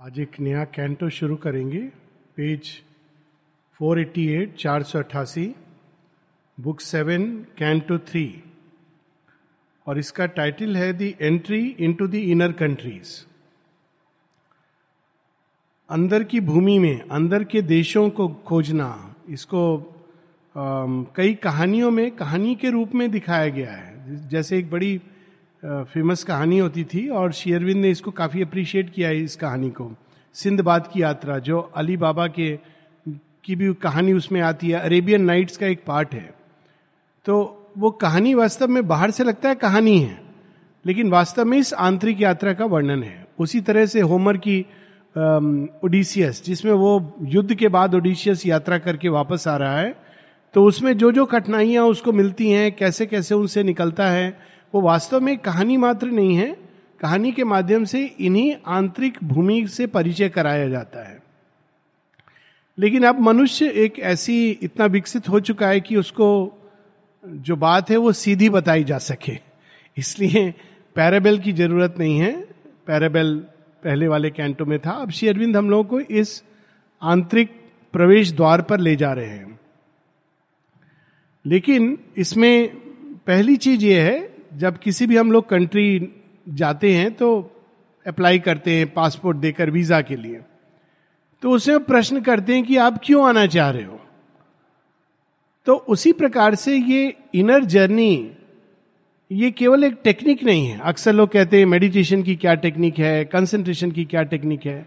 आज एक नया कैंटो शुरू करेंगे। पेज 488 चार सौ अट्ठासी बुक सेवन कैंटो थ्री और इसका टाइटल है the entry into the inner countries अंदर की भूमि में अंदर के देशों को खोजना इसको आम, कई कहानियों में कहानी के रूप में दिखाया गया है। जैसे एक बड़ी फ़ेमस कहानी होती थी और शेयरविंद ने इसको काफ़ी अप्रिशिएट किया है इस कहानी को। सिंधबाद की यात्रा, जो अली बाबा के, की भी कहानी उसमें आती है, अरेबियन नाइट्स का एक पार्ट है। तो वो कहानी वास्तव में बाहर से लगता है कहानी है, लेकिन वास्तव में इस आंतरिक यात्रा का वर्णन है। उसी तरह से होमर की ओडिसियस, जिसमें वो युद्ध के बाद ओडिशियस यात्रा करके वापस आ रहा है तो उसमें जो जो कठिनाइयाँ उसको मिलती हैं कैसे कैसे उनसे निकलता है वो वास्तव में कहानी मात्र नहीं है। कहानी के माध्यम से इन्हीं आंतरिक भूमि से परिचय कराया जाता है। लेकिन अब मनुष्य एक ऐसी इतना विकसित हो चुका है कि उसको जो बात है वो सीधी बताई जा सके। इसलिए पैराबेल की ज़रूरत नहीं है। पैराबेल पहले वाले कैंटो में था। अब शेरविंद हम लोगों को इस आंतरिक प्रवेश द्वार पर ले जा रहे हैं। लेकिन इसमें पहली चीज़ ये है जब किसी भी हम लोग कंट्री जाते हैं तो अप्लाई करते हैं पासपोर्ट देकर वीज़ा के लिए। तो उसे प्रश्न करते हैं कि आप क्यों आना चाह रहे हो? तो उसी प्रकार से ये इनर जर्नी ये केवल एक टेक्निक नहीं है। अक्सर लोग कहते हैं मेडिटेशन की क्या टेक्निक है कंसंट्रेशन की क्या टेक्निक है।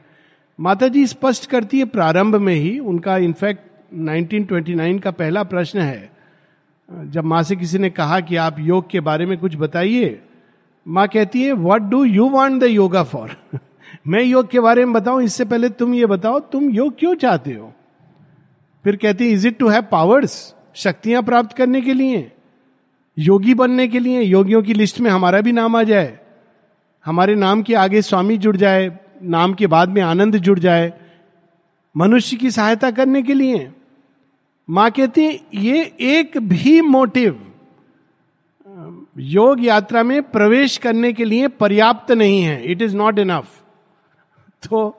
माता जी स्पष्ट करती है प्रारंभ में ही, उनका इनफैक्ट 1929 का पहला प्रश्न है जब माँ से किसी ने कहा कि आप योग के बारे में कुछ बताइए, माँ कहती है what do you want the yoga for मैं योग के बारे में बताऊँ, इससे पहले तुम ये बताओ, तुम योग क्यों चाहते हो? फिर कहती है is it to have powers शक्तियाँ प्राप्त करने के लिए, योगी बनने के लिए, योगियों की लिस्ट में हमारा भी नाम आ जाए, हमारे नाम के आगे स्वामी जुड़ जाए, नाम के बाद में आनंद जुड़ जाए, मनुष्य की सहायता करने के लिए। माँ कहती, ये एक भी मोटिव, योग यात्रा में प्रवेश करने के लिए पर्याप्त नहीं है। इट इज़ नॉट इनफ तो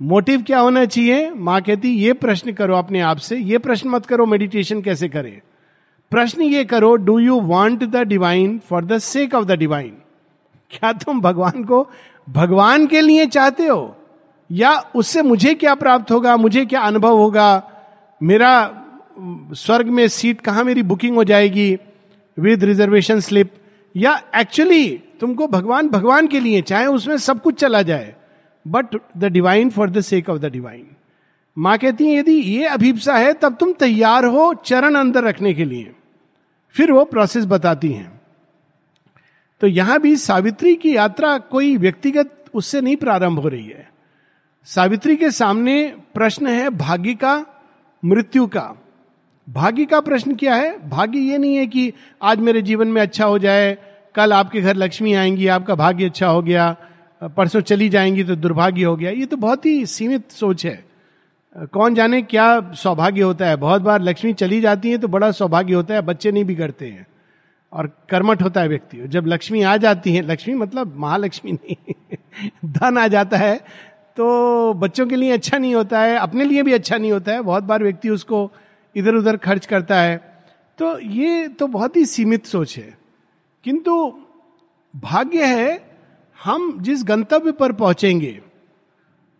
मोटिव क्या होना चाहिए? माँ कहती, ये प्रश्न करो अपने आप से। ये प्रश्न मत करो मेडिटेशन कैसे करे। प्रश्न ये करो do you want the divine for the sake of the divine क्या तुम भगवान को भगवान के लिए चाहते हो? या उससे मुझे क्या प्राप्त होगा? मुझे क्या अनुभव होगा? मेरा स्वर्ग में सीट कहाँ मेरी बुकिंग हो जाएगी? विद रिजर्वेशन स्लिप या एक्चुअली तुमको भगवान भगवान के लिए, चाहे उसमें सब कुछ चला जाए but the divine for the sake of the divine माँ कहती है, यदि ये अभिप्सा है, तब तुम तैयार हो चरण अंदर रखने के लिए. फिर वो प्रोसेस बताती हैं। तो यहाँ भी सावित्री की यात्रा कोई व्यक्तिगत उससे नहीं प्रारंभ हो रही है। सावित्री के सामने प्रश्न है भाग्य का, मृत्यु का। भाग्य का प्रश्न क्या है? भाग्य ये नहीं है कि आज मेरे जीवन में अच्छा हो जाए, कल आपके घर लक्ष्मी आएँगी, आपका भाग्य अच्छा हो गया, परसों चली जाएँगी तो दुर्भाग्य हो गया। ये तो बहुत ही सीमित सोच है। कौन जाने क्या सौभाग्य होता है? बहुत बार लक्ष्मी चली जाती है तो बड़ा सौभाग्य होता है, बच्चे नहीं बिगड़ते हैं। और कर्मठ होता है व्यक्ति। जब लक्ष्मी आ जाती है, लक्ष्मी मतलब महालक्ष्मी नहीं, धन आ जाता है तो बच्चों के लिए अच्छा नहीं होता है, अपने लिए भी अच्छा नहीं होता है। बहुत बार व्यक्ति उसको इधर उधर खर्च करता है। तो ये तो बहुत ही सीमित सोच है। किंतु भाग्य है, हम जिस गंतव्य पर पहुँचेंगे,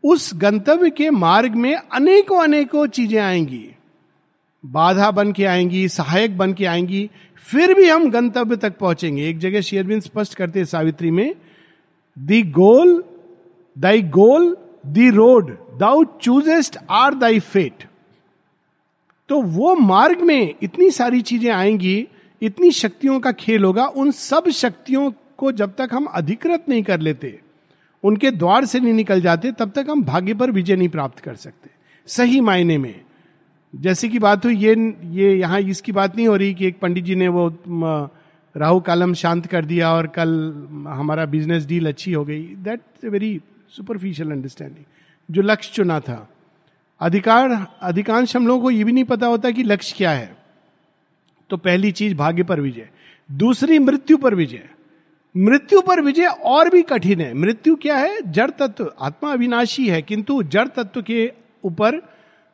उस गंतव्य के मार्ग में अनेकों अनेकों चीज़ें आएँगी। बाधा बन के आएँगी, सहायक बन के आएँगी, फिर भी हम गंतव्य तक पहुँचेंगे। एक जगह शेयरबिन स्पष्ट करते हैं सावित्री में, the goal, thy goal, the road thou choosest are thy fate. तो वो मार्ग में इतनी सारी चीज़ें आएँगी, इतनी शक्तियों का खेल होगा, उन सब शक्तियों को जब तक हम अधिकृत नहीं कर लेते, उनके द्वार से नहीं निकल जाते, तब तक हम भाग्य पर विजय नहीं प्राप्त कर सकते। सही मायने में, जैसे की बात हुई, ये ये यहाँ इसकी बात नहीं हो रही कि एक पंडित जी ने वो राहु कालम शांत कर दिया और कल हमारा बिज़नेस डील अच्छी हो गई। दैट वेरी सुपरफिशियल अंडरस्टैंडिंग जो लक्ष्य चुना था अधिकार, अधिकांश हम लोगों को ये भी नहीं पता होता कि लक्ष्य क्या है। तो पहली चीज़ भाग्य पर विजय, दूसरी मृत्यु पर विजय। मृत्यु पर विजय और भी कठिन है। मृत्यु क्या है? जड़ तत्व। आत्मा अविनाशी है, किंतु जड़ तत्व के ऊपर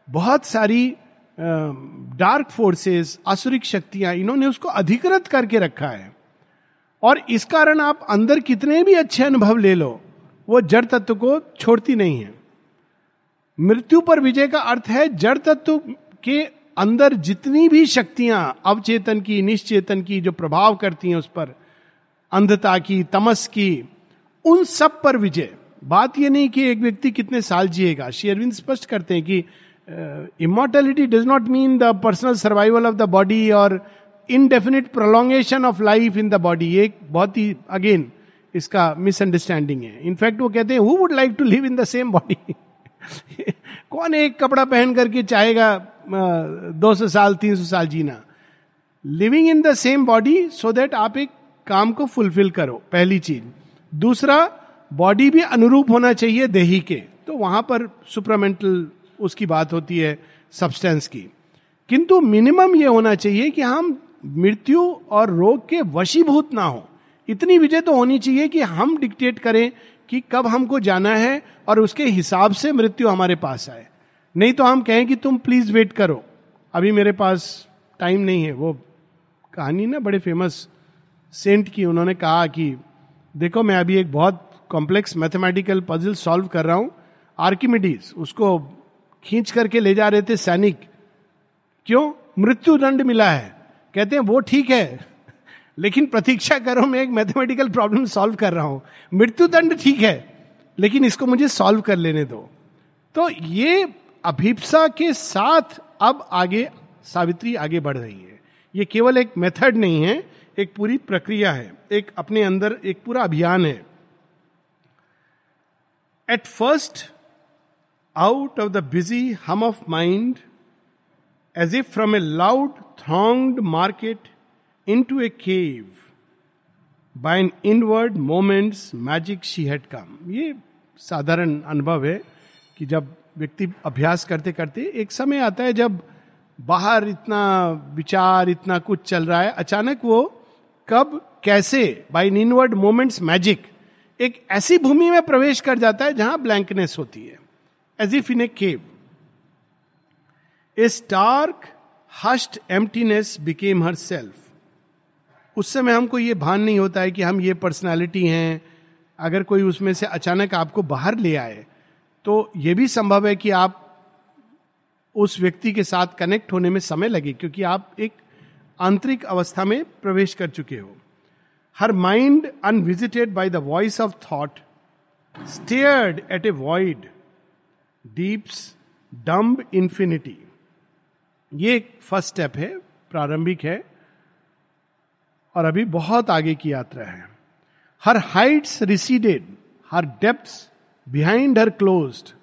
बहुत सारी डार्क फोर्सेस आसुरिक शक्तियाँ, इन्होंने उसको अधिकृत करके रखा है। और इस कारण आप अंदर कितने भी अच्छे अनुभव ले लो, वो जड़ तत्व को छोड़ती नहीं है। मृत्यु पर विजय का अर्थ है जड़ तत्व के अंदर जितनी भी शक्तियाँ अवचेतन की, निश्चेतन की, जो प्रभाव करती हैं उस पर, अंधता की, तमस की, उन सब पर विजय। बात यह नहीं कि एक व्यक्ति कितने साल जिएगा। श्री अरविंद स्पष्ट करते हैं कि immortality does not mean the personal survival of the body और indefinite prolongation of life in the body एक बहुत ही अगेन इसका मिसअंडरस्टैंडिंग है। इनफैक्ट वो कहते हैं who would like to live in the same body कौन एक कपड़ा पहन करके चाहेगा दो सौ साल, तीन सौ साल जीना? Living in the same body so that आप एक काम को फुलफिल करो, पहली चीज़। दूसरा बॉडी भी अनुरूप होना चाहिए देही के। तो वहाँ पर सुपरामेंटल उसकी बात होती है सब्सटेंस की। किंतु मिनिमम यह होना चाहिए कि हम मृत्यु और रोग के वशीभूत ना हो। इतनी विजय तो होनी चाहिए कि हम डिक्टेट करें कि कब हमको जाना है और उसके हिसाब से मृत्यु हमारे पास आए। नहीं तो हम कहें कि तुम प्लीज़ वेट करो। अभी मेरे पास टाइम नहीं है। वो कहानी ना बड़े फ़ेमस सेंट की उन्होंने कहा कि, देखो, मैं अभी एक बहुत कॉम्प्लेक्स मैथमेटिकल पजल सॉल्व कर रहा हूँ। आर्किमिडीज उसको खींच करके ले जा रहे थे सैनिक। क्यों? मृत्यु दंड मिला है। कहते हैं, वो ठीक है। लेकिन प्रतीक्षा करो, मैं एक मैथमेटिकल प्रॉब्लम सॉल्व कर रहा हूँ। मृत्यु दंड ठीक है, लेकिन इसको मुझे सॉल्व कर लेने दो। तो ये अभिप्सा के साथ अब आगे, सावित्री आगे बढ़ रही है। ये केवल एक मेथड नहीं है, एक पूरी प्रक्रिया है, एक अपने अंदर एक पूरा अभियान है। At first out of the busy hum of mind as if from a loud thronged market into a cave by an inward moment's magic she had come ये साधारण अनुभव है कि जब व्यक्ति अभ्यास करते करते एक समय आता है जब बाहर इतना विचार, इतना कुछ चल रहा है, अचानक वो कब, कैसे by an inward moment's magic एक ऐसी भूमि में प्रवेश कर जाता है जहाँ ब्लैंकनेस होती है as if in a cave a stark hushed emptiness became her self उस समय हमको ये भान नहीं होता है कि हम ये पर्सनालिटी हैं। अगर कोई उसमें से अचानक आपको बाहर ले आए तो यह भी संभव है कि आप उस व्यक्ति के साथ कनेक्ट होने में समय लगे, क्योंकि आप एक आंतरिक अवस्था में प्रवेश कर चुके हो। Her mind unvisited by the voice of thought stared at a void deep's dumb infinity ये एक फ़र्स्ट स्टेप है, प्रारंभिक है। और अभी बहुत आगे की यात्रा है। Her heights receded her depth behind her close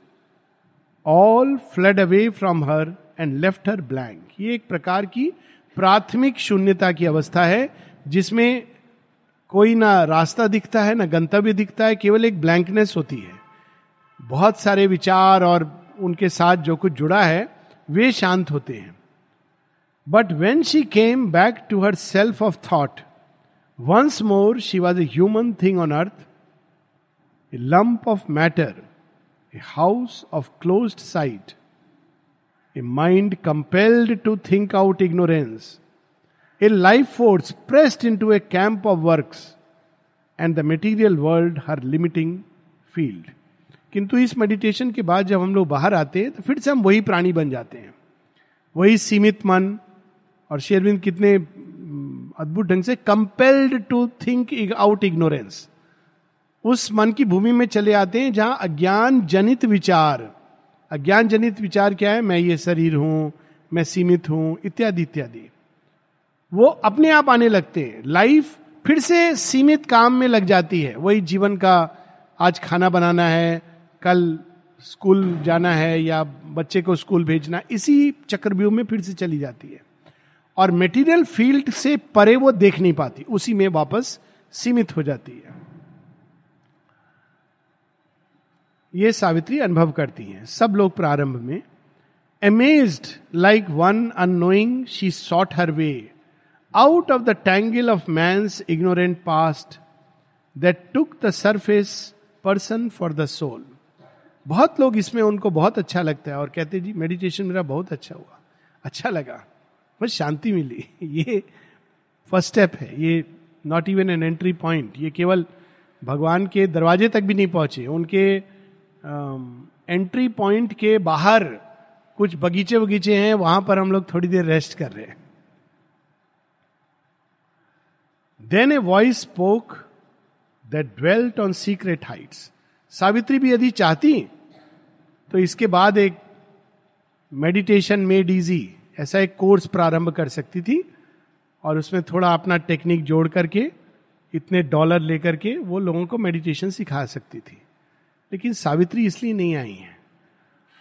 all fled away from her and left her blank ये एक प्रकार की प्राथमिक शून्यता की अवस्था है, जिसमें कोई ना रास्ता दिखता है, ना गंतव्य दिखता है, केवल एक ब्लैंकनेस होती है। बहुत सारे विचार और उनके साथ जो कुछ जुड़ा है, वे शांत होते हैं। But when she came back to her self of thought once more she was a human thing on earth a lump of matter a house of close sight a mind compelled to think out ignorance a life force pressed into a camp of work and the material world her limiting field किंतु इस meditation के बाद जब हम लोग बाहर आते हैं तो फिर से हम वही प्राणी बन जाते हैं। वही सीमित मन और शेरविंद कितने अद्भुत ढंग से compelled to think out ignorance उस मन की भूमि में चले आते हैं जहाँ अज्ञान जनित विचार अज्ञान जनित विचार क्या है? मैं ये शरीर हूँ, मैं सीमित हूँ, इत्यादि इत्यादि। वो अपने आप आने लगते हैं। लाइफ फिर से सीमित काम में लग जाती है। वही जीवन का आज खाना बनाना है, कल स्कूल जाना है या बच्चे को स्कूल भेजना, इसी चक्रव्यूह में फिर से चली जाती है। और मेटीरियल फ़ील्ड से परे वो देख नहीं पाती, उसी में वापस सीमित हो जाती है। ये सावित्री अनुभव करती हैं। सब लोग प्रारंभ में amazed like one unknowing she sought her way out of the tangle of man's ignorant past that took the surface person for the soul बहुत लोग इसमें उनको बहुत अच्छा लगता है और कहते जी मेडिटेशन मेरा बहुत अच्छा हुआ। अच्छा लगा। बस शांति मिली। ये फ़र्स्ट स्टेप है। ये not even an entry point ये केवल भगवान के दरवाजे तक भी नहीं पहुँचे। उनके एंट्री um, पॉइंट के बाहर कुछ बगीचे बगीचे हैं वहाँ पर हम लोग थोड़ी देर रेस्ट कर रहे हैं। Then a voice spoke that dwelt on secret heights Savitri भी यदि चाहती तो इसके बाद एक मेडिटेशन मेड इजी ऐसा एक कोर्स प्रारंभ कर सकती थी और उसमें थोड़ा अपना टेक्निक जोड़ करके, इतने डॉलर लेकर के वो लोगों को मेडिटेशन सिखा सकती थी। लेकिन सावित्री इसलिए नहीं आई है।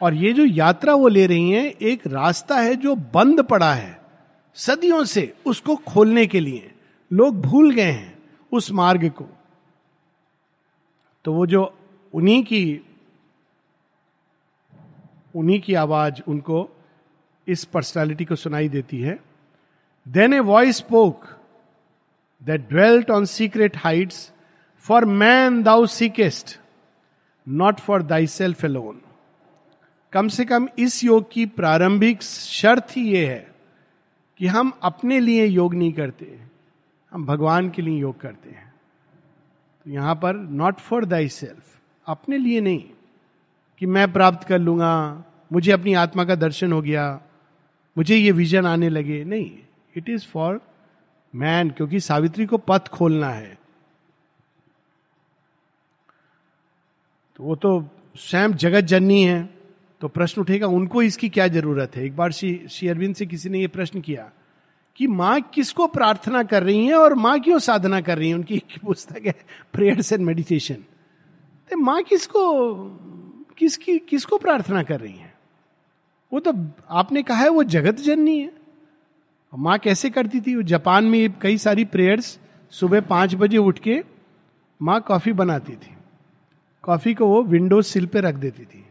और ये जो यात्रा वो ले रही हैं, एक रास्ता है जो बंद पड़ा है सदियों से उसको खोलने के लिए। लोग भूल गए हैं उस मार्ग को। तो वो जो उन्हीं की उन्हीं की आवाज़, उनको इस पर्सनालिटी को सुनाई देती है। Then a voice spoke that dwelt on secret heights for man thou seekest not for thy self alone कम से कम इस योग की प्रारंभिक शर्त ही यह है कि हम अपने लिए योग नहीं करते हम भगवान के लिए योग करते हैं। तो यहाँ पर नॉट फॉर दाई सेल्फ अपने लिए नहीं कि मैं प्राप्त कर लूँगा, मुझे अपनी आत्मा का दर्शन हो गया मुझे ये विजन आने लगे। नहीं इट इज़ फॉर मैन क्योंकि सावित्री को पथ खोलना है। तो वो तो स्वयं जगत जननी है तो प्रश्न उठेगा, उनको इसकी क्या ज़रूरत है? एक बार श्री श्री अरविंद से किसी ने यह प्रश्न किया कि माँ किसको प्रार्थना कर रही हैं और माँ क्यों साधना कर रही है? उनकी एक पुस्तक है प्रेयर्स एंड मेडिटेशन माँ किसको, किसकी, किसको प्रार्थना कर रही हैं? वो तो आपने कहा है वो जगत जननी है। माँ कैसे करती थी? वो जापान में कई सारी प्रेयर्स सुबह पाँच बजे उठ के माँ कॉफ़ी बनाती थी। कॉफ़ी को वो विंडो सिल पे रख देती थी।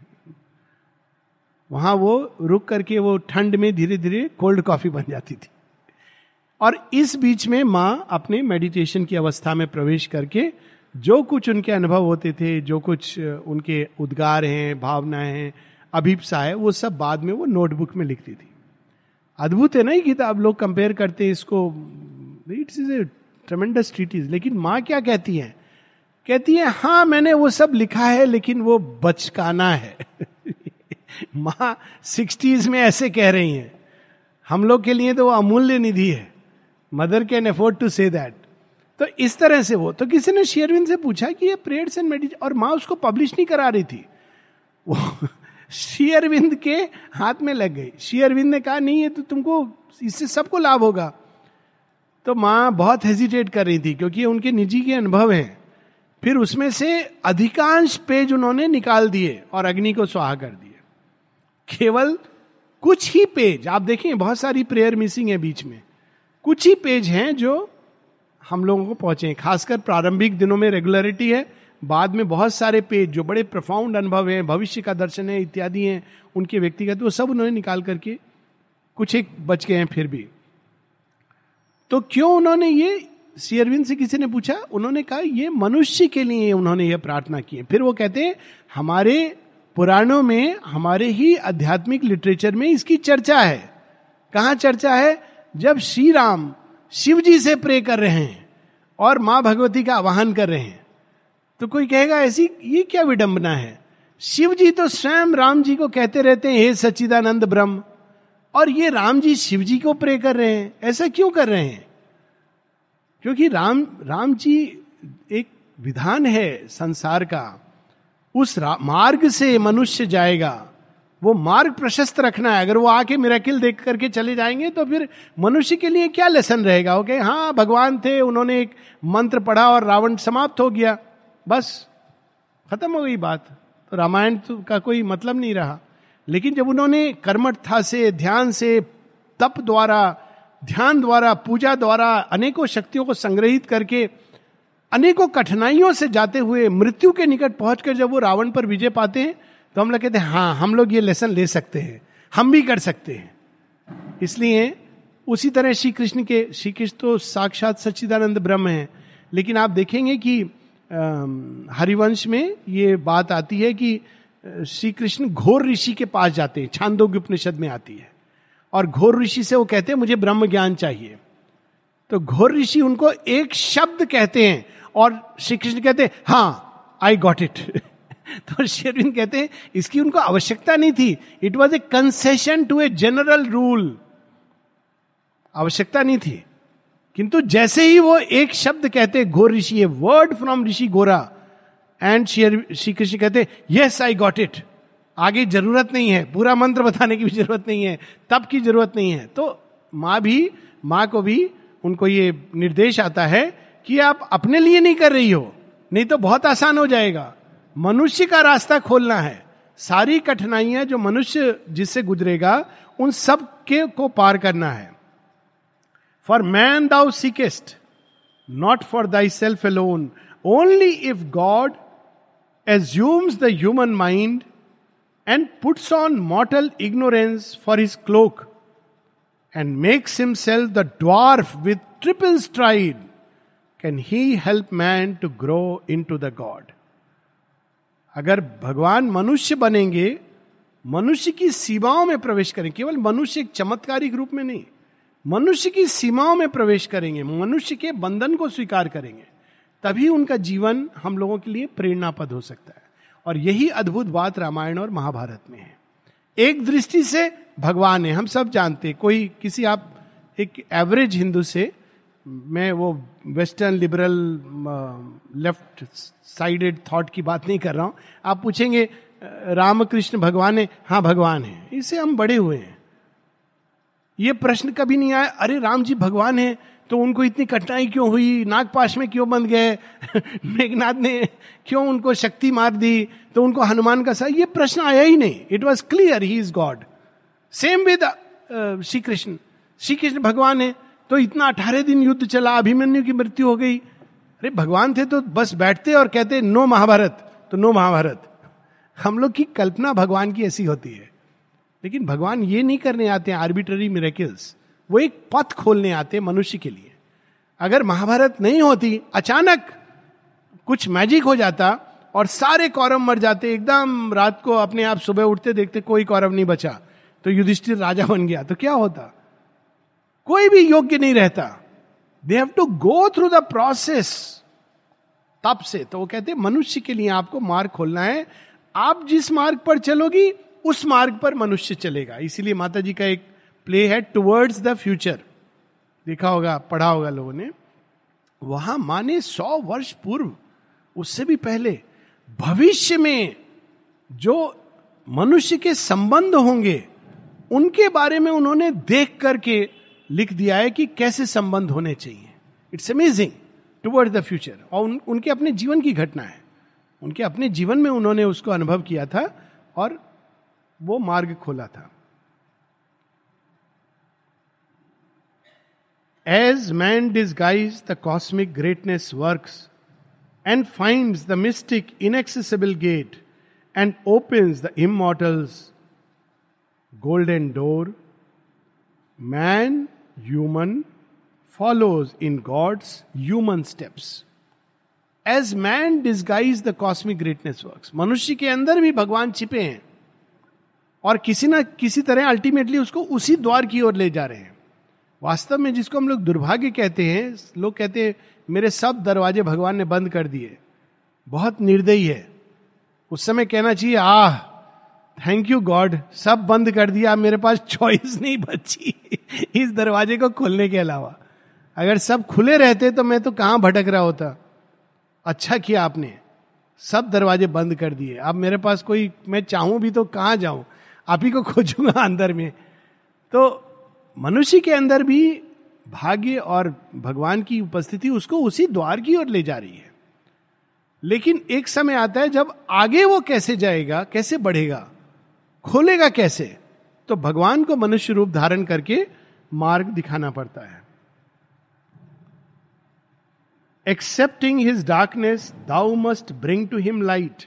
वहाँ वो रुक करके वो ठंड में धीरे धीरे कोल्ड कॉफ़ी बन जाती थी। और इस बीच में माँ अपने मेडिटेशन की अवस्था में प्रवेश करके जो कुछ उनके अनुभव होते थे, जो कुछ उनके उद्गार हैं, भावनाएँ हैं अभिप्सा है, वो सब बाद में वो नोटबुक में लिखती थी। अद्भुत है ना ये किताब लोग कंपेयर करते हैं इसको it's is a tremendous treaties लेकिन माँ क्या कहती है? कहती है हाँ मैंने वो सब लिखा है, लेकिन वो बचकाना है। माँ सिक्सटीज में ऐसे कह रही हैं। हम लोग के लिए तो वो अमूल्य निधि है। Mother can afford to say that तो इस तरह से वो तो किसी ने शेयरविंद से पूछा कि ये प्रेयर्स एंड मेडिटेशन और माँ उसको पब्लिश नहीं करा रही थी। वो शेयरविंद के हाथ में लग गई। शेयरविंद ने कहा, नहीं है तो तुमको, इससे सबको लाभ होगा। तो माँ बहुत हेजिटेट कर रही थी, क्योंकि उनके निजी के अनुभव हैं। फिर उसमें से अधिकांश पेज उन्होंने निकाल दिए और अग्नि को स्वाहा कर दिए। केवल कुछ ही पेज, आप देखें बहुत सारी प्रेयर मिसिंग है बीच में। कुछ ही पेज हैं जो हम लोगों को पहुँचे खासकर प्रारंभिक दिनों में रेगुलरिटी है। बाद में बहुत सारे पेज जो बड़े प्रफाउंड अनुभव हैं, भविष्य का दर्शन है, इत्यादि हैं, उनके व्यक्तिगत, वो सब उन्होंने निकाल करके कुछ एक बच गए हैं फिर भी। तो क्यों उन्होंने ये शेयरविंद से किसी ने पूछा? उन्होंने कहा, ये मनुष्य के लिए उन्होंने ये प्रार्थना की है। फिर वो कहते हैं, हमारे पुराणों में, हमारे ही आध्यात्मिक लिटरेचर में इसकी चर्चा है। कहा चर्चा है? जब श्री राम शिव जी से प्रे कर रहे हैं और माँ भगवती का आवाहन कर रहे हैं। तो कोई कहेगा, ऐसी, ये क्या विडंबना है? शिव जी तो स्वयं राम जी को कहते रहते हैं, हे सच्चिदानंद ब्रह्म, और ये राम जी शिव जी को प्रे कर रहे हैं। ऐसा क्यों कर रहे हैं? क्योंकि राम राम जी एक विधान है संसार का। उस मार्ग से मनुष्य जाएगा। वो मार्ग प्रशस्त रखना है। अगर वो आके मिराकिल देख करके चले जाएँगे तो फिर मनुष्य के लिए क्या लेसन रहेगा? ओके हाँ भगवान थे, उन्होंने एक मंत्र पढ़ा और रावण समाप्त हो गया। बस, खत्म हो गई बात। तो रामायण तो का कोई मतलब नहीं रहा। लेकिन जब उन्होंने कर्मठता से, ध्यान से, तप द्वारा, ध्यान द्वारा, पूजा द्वारा अनेकों शक्तियों को संग्रहित करके, अनेकों कठिनाइयों से जाते हुए मृत्यु के निकट पहुंचकर जब वो रावण पर विजय पाते हैं तो हम लोग कहते हैं हाँ हम लोग ये लेसन ले सकते हैं। हम भी कर सकते हैं। इसलिए उसी तरह श्री कृष्ण के श्री कृष्ण तो साक्षात सच्चिदानंद ब्रह्म है। लेकिन आप देखेंगे कि हरिवंश में ये बात आती है कि श्री कृष्ण घोर ऋषि के पास जाते हैं छांदोग्य उपनिषद में आती है। और घोर ऋषि से वो कहते हैं, मुझे ब्रह्म ज्ञान चाहिए। तो घोर ऋषि उनको एक शब्द कहते हैं, और श्री कृष्ण कहते हैं हाँ आई गॉट इट तो शेरविंद कहते हैं, इसकी उनको आवश्यकता नहीं थी। It was a concession to a general rule आवश्यकता नहीं थी। किंतु जैसे ही वो एक शब्द कहते घोर ऋषि वर्ड फ्रॉम ऋषि गोरा एंड श्री कृष्ण कहते यस आई गॉट इट आगे ज़रूरत नहीं है, पूरा मंत्र बताने की भी ज़रूरत नहीं है, तब की ज़रूरत नहीं है। तो माँ भी, माँ को भी उनको ये निर्देश आता है कि आप अपने लिए नहीं कर रही हो, नहीं तो बहुत आसान हो जाएगा। मनुष्य का रास्ता खोलना है। सारी कठिनाइयाँ जो मनुष्य जिससे गुजरेगा, उन सब के को पार करना है। For man thou seekest not for thy self alone only if God assumes the human mind and puts on mortal ignorance for his cloak and makes himself the dwarf with triple stride can he help man to grow into the God अगर भगवान मनुष्य बनेंगे, मनुष्य की सीमाओं में प्रवेश करें, केवल मनुष्य एक चमत्कारिक रूप में नहीं मनुष्य की सीमाओं में प्रवेश करेंगे, मनुष्य के बंधन को स्वीकार करेंगे, तभी उनका जीवन हम लोगों के लिए प्रेरणापद हो सकता है। और यही अद्भुत बात रामायण और महाभारत में है। एक दृष्टि से भगवान है, हम सब जानते हैं। कोई, किसी आप, एक एवरेज हिंदू से, मैं वो western liberal left sided thought की बात नहीं कर रहा हूँ। आप पूछेंगे, रामकृष्ण भगवान है? हाँ भगवान है। इससे हम बड़े हुए हैं। ये प्रश्न कभी नहीं आया, अरे राम जी भगवान है तो उनको इतनी कठिनाई क्यों हुई? नागपाश में क्यों बंद गए? मेघनाथ ने क्यों उनको शक्ति मार दी? तो उनको हनुमान का सा ये प्रश्न आया ही नहीं। It was clear he is God same with Shri Krishna Shri Krishna भगवान है तो इतना अठारह दिन युद्ध चला, अभिमन्यु की मृत्यु हो गई। अरे भगवान थे तो बस बैठते और कहते, नो महाभारत। तो नो महाभारत। हम लोग की कल्पना भगवान की ऐसी होती है। लेकिन भगवान ये नहीं करने आते हैं आर्बिटरी मिरेकल्स वो एक पथ खोलने आते हैं मनुष्य के लिए। अगर महाभारत नहीं होती, अचानक कुछ मैजिक हो जाता और सारे कौरव मर जाते, एकदम रात को अपने आप सुबह उठते देखते कोई कौरव नहीं बचा तो युधिष्ठिर राजा बन गया तो क्या होता? कोई भी योग्य नहीं रहता। They have to go through the process तब से। तो वो कहते मनुष्य के लिए आपको मार्ग खोलना है। आप जिस मार्ग पर चलोगी उस मार्ग पर मनुष्य चलेगा। इसीलिए माता जी का एक प्ले है टुवर्ड्स द फ्यूचर देखा होगा पढ़ा होगा लोगों ने। वहाँ माने सौ वर्ष पूर्व उससे भी पहले भविष्य में जो मनुष्य के संबंध होंगे उनके बारे में उन्होंने देख करके लिख दिया है कि कैसे संबंध होने चाहिए। It's amazing toward the future और उन, उनके अपने जीवन की घटना है। उनके अपने जीवन में उन्होंने उसको अनुभव किया था और वो मार्ग खोला था। As man disguise the cosmic greatness work and find the mystic inaccessible gate and opens the immortal's golden door man human follows in God's human steps as man disguise the cosmic greatness work मनुष्य के अंदर भी भगवान छिपे हैं। और किसी ना किसी तरह अल्टीमेटली उसको उसी द्वार की ओर ले जा रहे हैं। वास्तव में जिसको हम लोग दुर्भाग्य कहते हैं, लोग कहते हैं, मेरे सब दरवाजे भगवान ने बंद कर दिए। बहुत निर्दयी है। उस समय कहना चाहिए, आह थैंक यू गॉड सब बंद कर दिया मेरे पास चॉइस नहीं बची इस दरवाजे को खोलने के अलावा। अगर सब खुले रहते तो मैं तो कहाँ भटक रहा होता। अच्छा किया आपने, सब दरवाजे बंद कर दिए। अब मेरे पास कोई, मैं चाहूँ भी तो कहाँ जाऊँ? आप ही को खोजूँगा अंदर में। तो मनुष्य के अंदर भी भाग्य और भगवान की उपस्थिति उसको उसी द्वार की ओर ले जा रही है। लेकिन एक समय आता है जब आगे वो कैसे जाएगा, कैसे बढ़ेगा, खोलेगा कैसे तो भगवान को मनुष्य रूप धारण करके मार्ग दिखाना पड़ता है। Accepting his darkness thou must bring to him light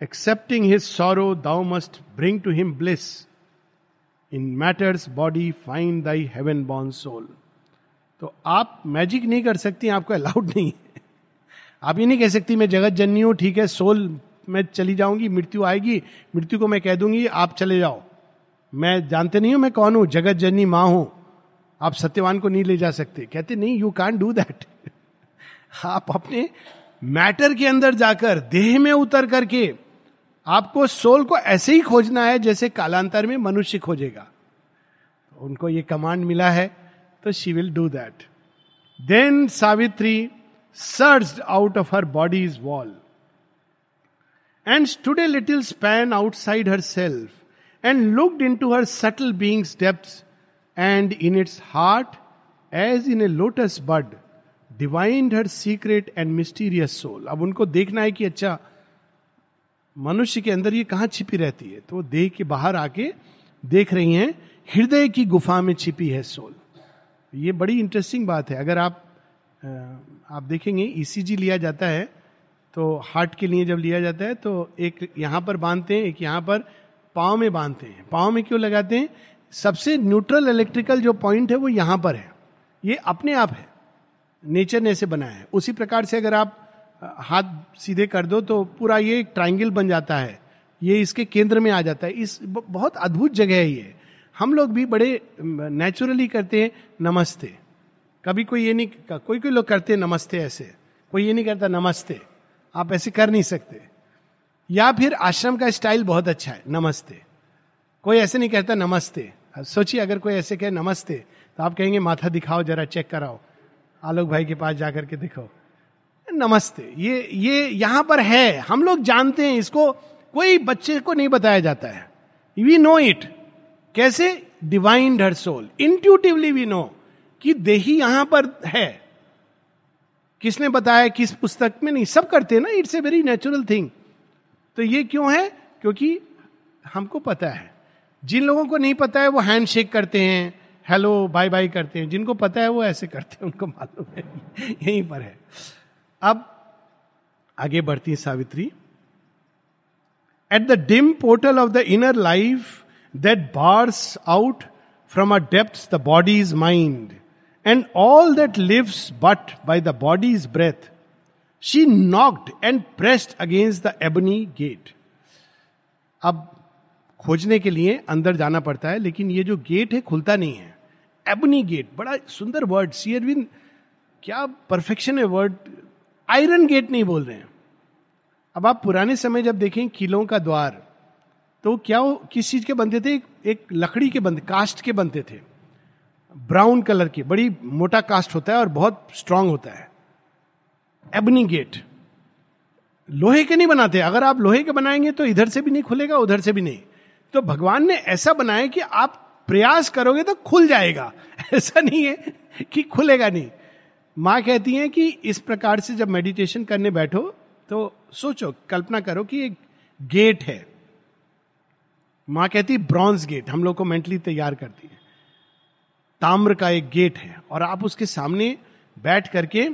accepting his sorrow thou must bring to him bliss in matter's body find thy heaven born soul तो आप मैजिक नहीं कर सकती, आपको अलाउड नहीं है। आप ये नहीं कह सकती, मैं जगत जननी हूँ, ठीक है सोल मैं चली जाऊँगी, मृत्यु आएगी, मृत्यु को मैं कह दूँगी, आप चले जाओ। मैं जानते नहीं हूँ मैं कौन हूँ, जगत जननी माँ हूँ। आप सत्यवान को नहीं ले जा सकते। कहते, नहीं यू कैन डू दैट आप अपने मैटर के अंदर जाकर, देह में उतर करके आपको सोल को ऐसे ही खोजना है जैसे कालांतर में मनुष्य खोजेगा। उनको ये कमांड मिला है तो she will do that then Savitri search out of her body's wall and stood little span outside her self and looked into her subtle being's depth and in its heart as in a lotus bud divined her secret and mysterious soul अब उनको देखना है कि अच्छा मनुष्य के अंदर ये कहाँ छिपी रहती है? तो देह के बाहर आके देख रही हैं, हृदय की गुफा में छिपी है सोल। ये बड़ी इंटरेस्टिंग बात है। अगर आप आप देखेंगे ईसीजी e लिया जाता है तो हार्ट के लिए जब लिया जाता है तो एक यहाँ पर बांधते हैं, एक यहाँ पर पाँव में बांधते हैं। पाँव में क्यों लगाते हैं? सबसे न्यूट्रल इलेक्ट्रिकल जो पॉइंट है, वो यहाँ पर है। ये अपने आप है। नेचर ने ऐसे बनाया है। उसी प्रकार से अगर आप हाथ सीधे कर दो तो पूरा ये एक ट्राइंगल बन जाता है। ये इसके केंद्र में आ जाता है। इस बहुत अद्भुत जगह है ये। हम लोग भी बड़े नेचुरली करते हैं, नमस्ते। कभी कोई ये नहीं कोई कोई लोग करते हैं, नमस्ते ऐसे। कोई ये नहीं करता, नमस्ते। आप ऐसे कर नहीं सकते। या फिर आश्रम का स्टाइल बहुत अच्छा है, नमस्ते। कोई ऐसे नहीं कहता, नमस्ते। सोचिए, अगर कोई ऐसे कहे, नमस्ते तो आप कहेंगे, माथा दिखाओ, जरा चेक कराओ। आलोक भाई के पास जाकर के दिखाओ। नमस्ते, ये ये यहाँ पर है। हम लोग जानते हैं इसको, कोई बच्चे को नहीं बताया जाता है। वी नो इट कैसे? Divined her soul intuitively we know कि देही यहाँ पर है। किसने बताया, किस पुस्तक में नहीं? सब करते ना? It's a very natural thing तो ये क्यों है? क्योंकि हमको पता है। जिन लोगों को नहीं पता है, वो हैंड शेक करते हैं। हेलो बाय बाय करते हैं। जिनको पता है, वो ऐसे करते हैं। उनको मालूम है। यहीं पर है। अब आगे बढ़ती है Savitri. At the dim portal of the inner life that bars out from a depth the body's mind and all that lives but by the body's breath she knocked and pressed against the ebony gate अब खोजने के लिए अंदर जाना पड़ता है, लेकिन ये जो गेट है खुलता नहीं है। एबनी गेट बड़ा सुंदर वर्ड सी अरविंद क्या परफेक्शन है वर्ड आयरन गेट नहीं बोल रहे हैं। अब आप पुराने समय जब देखें किलों का द्वार तो क्या वो किस चीज़ के बनते थे? एक लकड़ी के बनते कास्ट के बनते थे। ब्राउन कलर के, बड़ी मोटा कास्ट होता है और बहुत स्ट्रांग होता है। Ebony gate. लोहे के नहीं बनाते। अगर आप लोहे के बनाएँगे तो इधर से भी नहीं खुलेगा, उधर से भी नहीं। तो भगवान ने ऐसा बनाया कि आप प्रयास करोगे तो खुल जाएगा। ऐसा नहीं है कि खुलेगा नहीं। माँ कहती है कि इस प्रकार से जब मेडिटेशन करने बैठो तो सोचो, कल्पना करो कि एक गेट है। माँ कहती ब्रॉन्ज गेट हम लोग को मेंटली तैयार करती है। ताम्र का एक गेट है और आप उसके सामने बैठ करके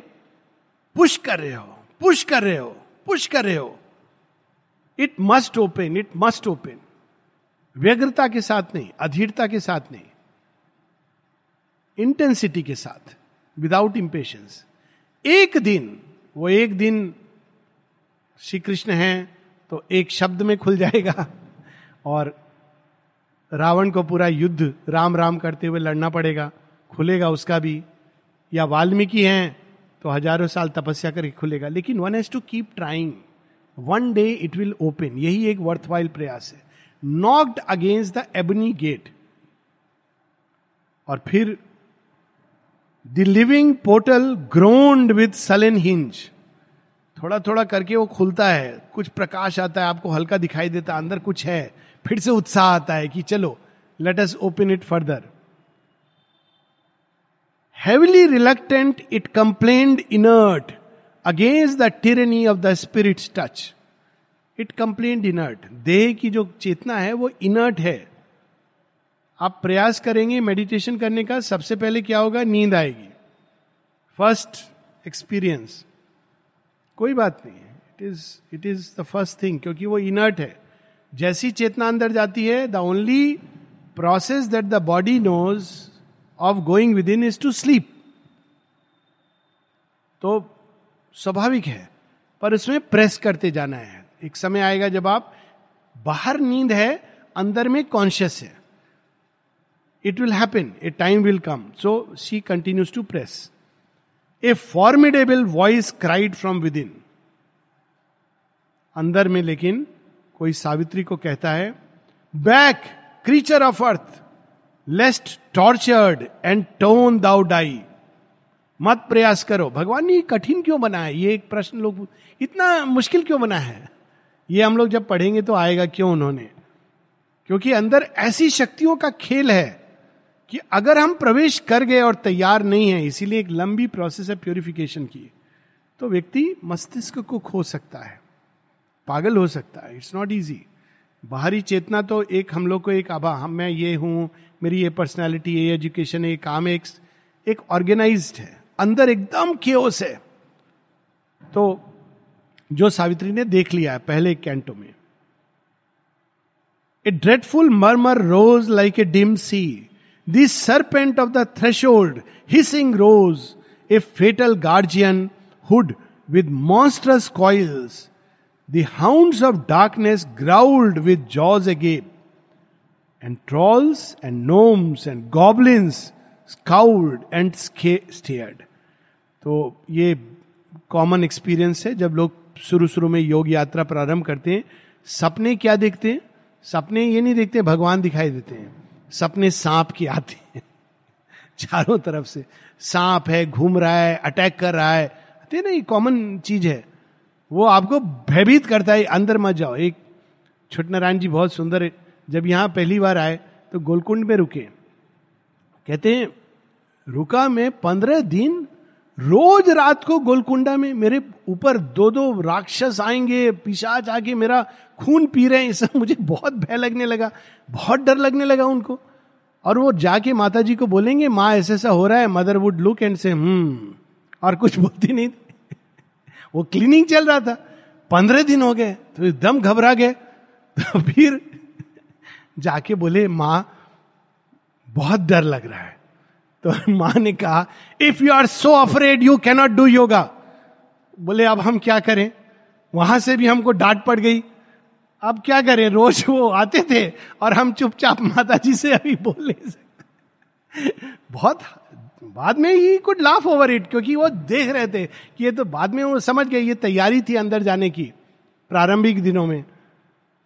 पुश कर रहे हो पुश कर रहे हो पुश कर रहे हो। It must open it must open व्यग्रता के साथ नहीं, अधीरता के साथ नहीं। इंटेंसिटी के साथ। विदाउट इंपेशंस एक दिन, वो एक दिन श्री कृष्ण है तो एक शब्द में खुल जाएगा। और रावण को पूरा युद्ध राम राम करते हुए लड़ना पड़ेगा, खुलेगा उसका भी। या वाल्मीकि हैं तो हज़ारों साल तपस्या करके खुलेगा। लेकिन one has to keep trying one day it will open यही एक वर्थ वाइल प्रयास है। Knocked against the ebony gate और फिर the living portal groaned with sullen hinge थोड़ा थोड़ा करके वो खुलता है, कुछ प्रकाश आता है, आपको हल्का दिखाई देता है अंदर कुछ है, फिर से उत्साह आता है कि चलो let us open it further heavily reluctant it complained inert against the tyranny of the spirit touch it complained inert देह की जो चेतना है, वो इनर्ट है। आप प्रयास करेंगे मेडिटेशन करने का, सबसे पहले क्या होगा? नींद आएगी। फ़र्स्ट एक्सपीरियंस कोई बात नहीं है। It is it is the first thing क्योंकि वो इनर्ट है। जैसी चेतना अंदर जाती है the only process that the body knows of going within is to sleep तो स्वाभाविक है, पर उसमें प्रेस करते जाना है। एक समय आएगा जब आप, बाहर नींद है, अंदर में कॉन्शियस है। Will happen a time will come so she continues to press a formidable voice cried from within अंदर में लेकिन कोई सावित्री को कहता है back creature of earth lest tortured and torn thou die मत प्रयास करो। भगवान ने कठिन क्यों बना है ये एक प्रश्न लोग, इतना मुश्किल क्यों बना है? ये हम लोग जब पढ़ेंगे तो आएगा क्यों उन्होंने? क्योंकि अंदर ऐसी शक्तियों का खेल है। कि अगर हम प्रवेश कर गए और तैयार नहीं है, इसीलिए एक लंबी प्रोसेस है प्योरिफिकेशन की तो व्यक्ति मस्तिष्क को खो सकता है, पागल हो सकता है इट्स नॉट इजी बाहरी चेतना तो एक हम लोग को एक आभा हम मैं ये हूँ, मेरी ये पर्सनैलिटी ये एजुकेशन है काम एक एक ऑर्गेनाइज है, अंदर एकदम केओस है। तो जो सावित्री ने देख लिया है पहले कैंटो में a dreadful murmur rose like a dim sea this serpent of the threshold hissing rose a fatal guardian hood with monstrous coils The hounds of darkness growled with jaws agape, and trolls and gnomes and goblins scowled and stared. तो ये common experience है जब लोग शुरू शुरू में योग यात्रा प्रारंभ करते हैं सपने क्या देखते हैं? सपने ये नहीं देखते भगवान दिखाई देते हैं। सपने सांप की आते हैं। चारों तरफ़ से। सांप है, घूम रहा है अटैक कर रहा है। ना ये कॉमन चीज़ है। वो आपको भयभीत करता है अंदर मत जाओ। एक छुट नारायण जी बहुत सुंदर है। जब यहाँ पहली बार आए तो गोलकुंड में रुके। कहते हैं, रुका मैं पंद्रह दिन रोज रात को गोलकुंडा में मेरे ऊपर दो दो राक्षस आएँगे, पिशाच आके मेरा खून पी रहे हैं इस मुझे बहुत भय लगने लगा, बहुत डर लगने लगा उनको। और वो जाके माता जी को बोलेंगे, माँ, ऐसा ऐसा हो रहा है mother would look and say hmm और कुछ बोलती नहीं वो क्लीनिंग चल रहा था। पंद्रह दिन हो गए तो एकदम घबरा गए। तो फिर जाके बोले, माँ, बहुत डर लग रहा है। तो माँ ने कहा if you are so afraid you cannot do yoga बोले, अब हम क्या करें? वहाँ से भी हमको डांट पड़ गई। अब क्या करें? रोज वो आते थे और हम चुपचाप माता जी से अभी बोल नहीं सकते बहुत बाद में he could laugh over it क्योंकि वो देख रहे थे कि ये तो बाद में वो समझ गए, ये तैयारी थी अंदर जाने की, प्रारंभिक दिनों में।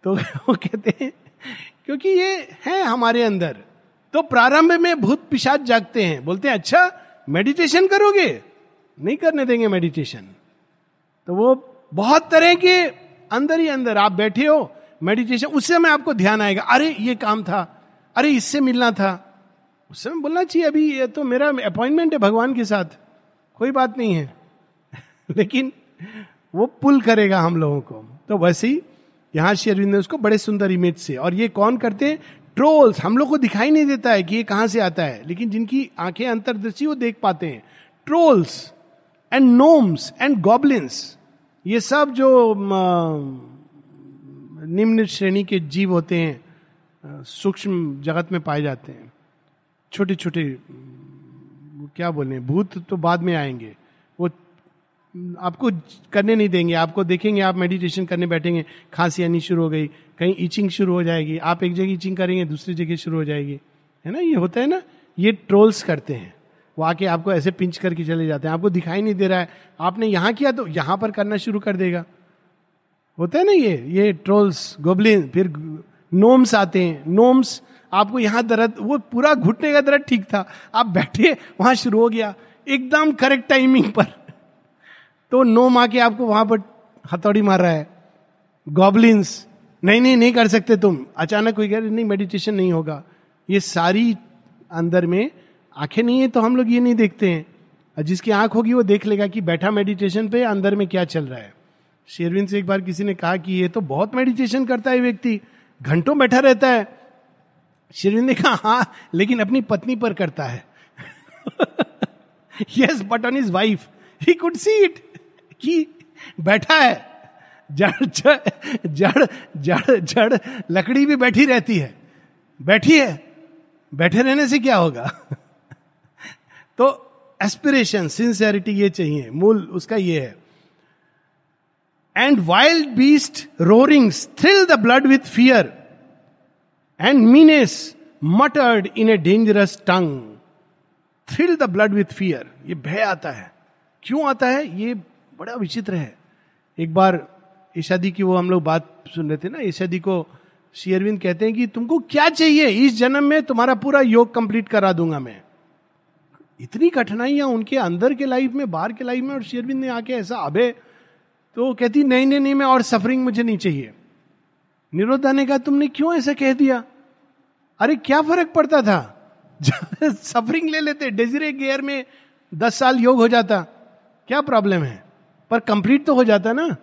तो वो कहते हैं, क्योंकि ये है हमारे अंदर। तो प्रारंभ में भूत पिशाच जागते हैं। बोलते हैं अच्छा मेडिटेशन करोगे? नहीं करने देंगे मेडिटेशन तो वो बहुत तरह के अंदर ही अंदर आप बैठे हो मेडिटेशन उस समय आपको ध्यान आएगा। अरे, ये काम था। अरे, इससे मिलना था। उस समय बोलना चाहिए, अभी ये तो मेरा अपॉइंटमेंट है भगवान के साथ। कोई बात नहीं है। लेकिन वो पुल करेगा हम लोगों को। तो वैसे ही यहाँ श्री अरविंद ने उसको बड़े सुंदर इमेज से, और ये कौन करते हैं? ट्रोल्स हम लोग को दिखाई नहीं देता है कि ये कहाँ से आता है, लेकिन जिनकी आँखें अंतर्दृष्टि वो देख पाते हैं। Trolls and gnomes and goblins ये सब जो निम्न श्रेणी के जीव होते हैं, सूक्ष्म जगत में पाए जाते हैं। छोटे छोटे क्या बोले, भूत तो बाद में आएँगे। वो, आपको करने नहीं देंगे, आपको देखेंगे, आप मेडिटेशन करने बैठेंगे, खांसी आनी शुरू हो गई कहीं इचिंग शुरू हो जाएगी, आप एक जगह इचिंग करेंगे, दूसरी जगह शुरू हो जाएगी। है ना? ये होता है ना? ये ट्रोल्स करते हैं। वो आके आपको ऐसे पिंच करके चले जाते हैं। आपको दिखाई नहीं दे रहा है। आपने यहाँ किया तो यहाँ पर करना शुरू कर देगा। होता है ना ये? ये ट्रोल्स गोबलिन फिर नोम्स आते हैं। नोम्स आपको यहाँ दर्द, वो पूरा घुटने का दर्द ठीक था। आप बैठे, वहाँ शुरू हो गया। एकदम करेक्ट टाइमिंग पर। तो नोम आके आपको वहाँ पर हथौड़ी मार रहा है। गॉबलिन्स नहीं नहीं नहीं कर सकते तुम। अचानक कोई कह नहीं मेडिटेशन नहीं होगा। ये सारी अंदर में आँखें नहीं है तो हम लोग ये नहीं देखते हैं। जिसकी आँख होगी वो देख लेगा कि बैठा मेडिटेशन पे अंदर में क्या चल रहा है। शेरविन से एक बार किसी ने कहा कि ये तो बहुत मेडिटेशन करता है व्यक्ति, घंटों बैठा रहता है। श्री ने कहा हाँ लेकिन अपनी पत्नी पर करता है। Yes but on his wife he could see it कि बैठा है। जड़ जड़ जड़ जड़ लकड़ी भी बैठी रहती है। बैठी है। बैठे रहने से क्या होगा? तो एस्पिरेशन सिंसियरिटी ये चाहिए। मूल उसका ये है। And wild beast roarings thrill the blood with fear and menace muttered in a dangerous tongue thrill the blood with fear ये भय आता है। क्यों आता है? ये बड़ा विचित्र है। एक बार ईशादी की वो हम लोग बात सुन रहे थे ना ईशादी को शेयरविंद कहते हैं कि तुमको क्या चाहिए? इस जन्म में तुम्हारा पूरा योग कंप्लीट करा दूँगा मैं। इतनी कठिनाइयाँ उनके अंदर के लाइफ में, बाहर के लाइफ में, और शेयरविंद ने आके ऐसा अबे तो कहती, नहीं नहीं नहीं, मैं और सफरिंग मुझे नहीं चाहिए। निरोधा ने कहा तुमने क्यों ऐसा कह दिया? अरे, क्या फ़र्क पड़ता था? सफरिंग ले लेते डेजरे गेयर में दस साल योग हो जाता, क्या प्रॉब्लम है? पर कंप्लीट तो हो जाता ना।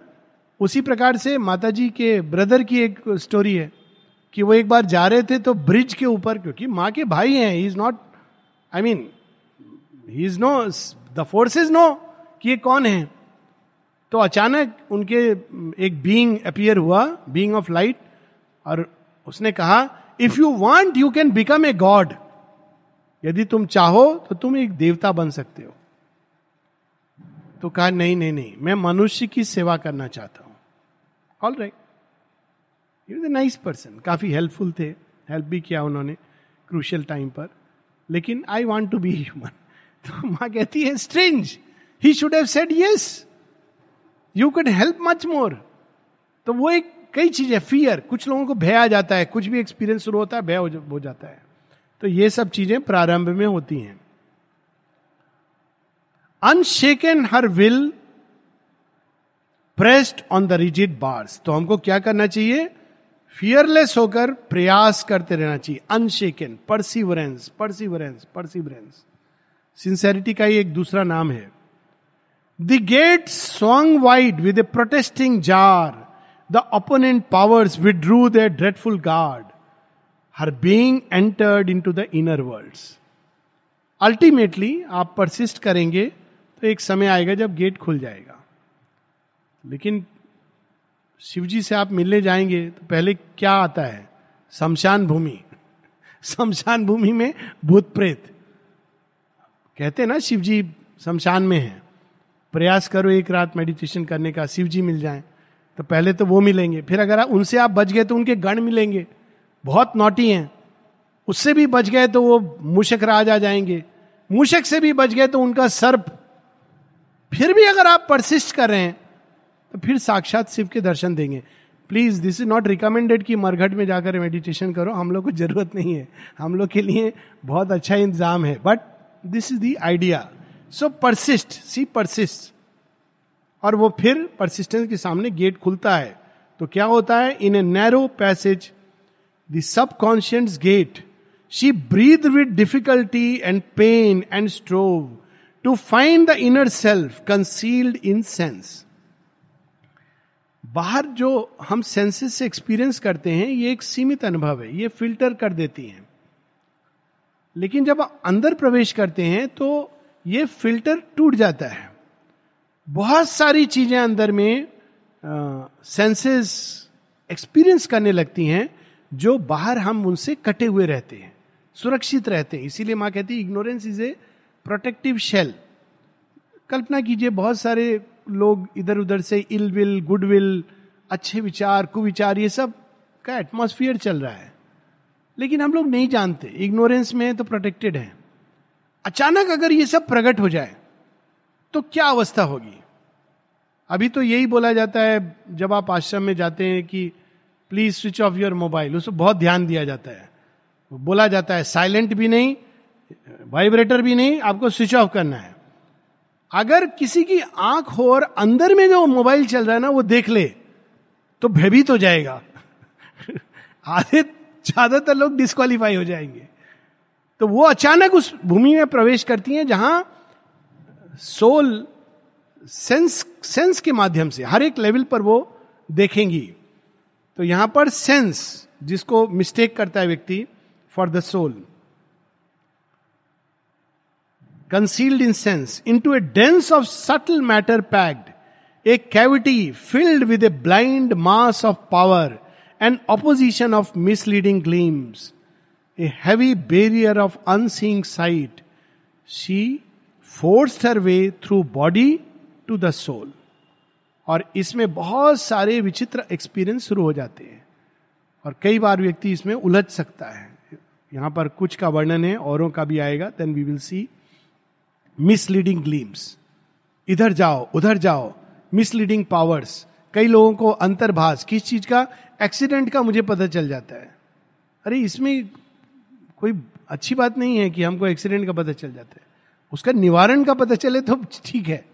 उसी प्रकार से माता जी के ब्रदर की एक स्टोरी है कि वो एक बार जा रहे थे तो ब्रिज के ऊपर, क्योंकि माँ के भाई हैं he is not I mean he is know the forces know कि ये कौन है। तो अचानक उनके एक बीइंग अपियर हुआ बीइंग ऑफ़ लाइट और उसने कहा if you want you can become a God यदि तुम चाहो तो तुम एक देवता बन सकते हो. तो कहा, नहीं नहीं नहीं, मैं मनुष्य की सेवा करना चाहता all right is a nice person काफ़ी हेल्पफुल थे. हेल्प भी किया उन्होंने क्रूशियल टाइम पर. लेकिन I want to be human तो माँ कहती है strange he should have said yes you can help much more तो वो एक कई चीज़ें फियर कुछ लोगों को भय आ जाता है. कुछ भी एक्सपीरियंस शुरू होता है, भय हो जाता है. तो ये सब चीज़ें प्रारंभ में होती हैं. Unshaken her will pressed on the rigid bars. तो हमको क्या करना चाहिए? फियरलेस होकर प्रयास करते रहना चाहिए। Unshaken, perseverance perseverance perseverance. Sincerity का ही एक दूसरा नाम है। The gate song wide with a protesting jar the opponent powers withdrew the dreadful guard her being entered into the inner world ultimately आप परसिस्ट करेंगे तो एक समय आएगा जब गेट खुल जाएगा। लेकिन शिव जी से आप मिलने जाएँगे तो पहले क्या आता है? शमशान भूमि। शमशान भूमि में भूत प्रेत। कहते हैं ना शिव जी शमशान में है। प्रयास करो एक रात मेडिटेशन करने का शिव जी मिल जाए। तो पहले तो वो मिलेंगे। फिर अगर उनसे आप बच गए तो उनके गण मिलेंगे। बहुत नोटी हैं। उससे भी बच गए तो वो मूषक राज आ जाएँगे। मूषक से भी बच गए तो उनका सर्प। फिर भी अगर आप परसिस्ट कर रहे हैं फिर साक्षात शिव के दर्शन देंगे। Please this is not recommended कि मरघट में जाकर मेडिटेशन करो। हम लोग को ज़रूरत नहीं है। हम लोग के लिए बहुत अच्छा इंतज़ाम है। But this is the idea so persist see persist और वो फिर परसिस्टेंस के सामने गेट खुलता है। तो क्या होता है? In a narrow passage the subconscious gate she breathe with difficulty and pain and strove to find the inner self concealed in sense. बाहर जो हम सेंसेस से एक्सपीरियंस करते हैं, ये एक सीमित अनुभव है, ये फ़िल्टर कर देती हैं। लेकिन जब अंदर प्रवेश करते हैं तो ये फ़िल्टर टूट जाता है। बहुत सारी चीज़ें अंदर में सेंसेस एक्सपीरियंस करने लगती हैं, जो बाहर हम उनसे कटे हुए रहते हैं, सुरक्षित रहते हैं। इसीलिए माँ कहती है ignorance is a protective shell कल्पना कीजिए, बहुत सारे लोग इधर उधर से इल विल गुड विल अच्छे विचार, कुविचार, ये सब का एटमोस्फियर चल रहा है। लेकिन हम लोग नहीं जानते। इग्नोरेंस में तो प्रोटेक्टेड है। अचानक अगर ये सब प्रकट हो जाए तो क्या अवस्था होगी? अभी तो यही बोला जाता है, जब आप आश्रम में जाते हैं कि please switch off your mobile उसको बहुत ध्यान दिया जाता है। बोला जाता है साइलेंट भी नहीं वाइब्रेटर भी नहीं, आपको स्विच ऑफ़ करना है। अगर किसी की आँख हो और अंदर में जो मोबाइल चल रहा है ना, वो देख ले तो भयभीत हो जाएगा। आधे, ज़्यादातर लोग डिस्कालीफाई हो जाएँगे। तो वो अचानक उस भूमि में प्रवेश करती हैं, जहाँ सोल सेंस सेंस के माध्यम से, हर एक लेवल पर वो देखेंगी। तो यहाँ पर सेंस जिसको मिस्टेक करता है व्यक्ति for the soul concealed in sense into a dense of subtle matter packed a cavity filled with a blind mass of power and opposition of misleading gleams a heavy barrier of unseeing sight she force her way through body to the soul और इसमें बहुत सारे विचित्र experience शुरू हो जाते हैं। और कई बार व्यक्ति इसमें उलझ सकता है। यहाँ पर कुछ का वर्णन है, औरों का भी आएगा then we will see misleading gleams इधर जाओ, उधर जाओ मिसलीडिंग पावर्स कई लोगों को अंतर्भाष, किस चीज़ का? एक्सीडेंट का मुझे पता चल जाता है। अरे, इसमें कोई अच्छी बात नहीं है कि हमको एक्सीडेंट का पता चल जाता है। उसका निवारण का पता चले तो ठीक है।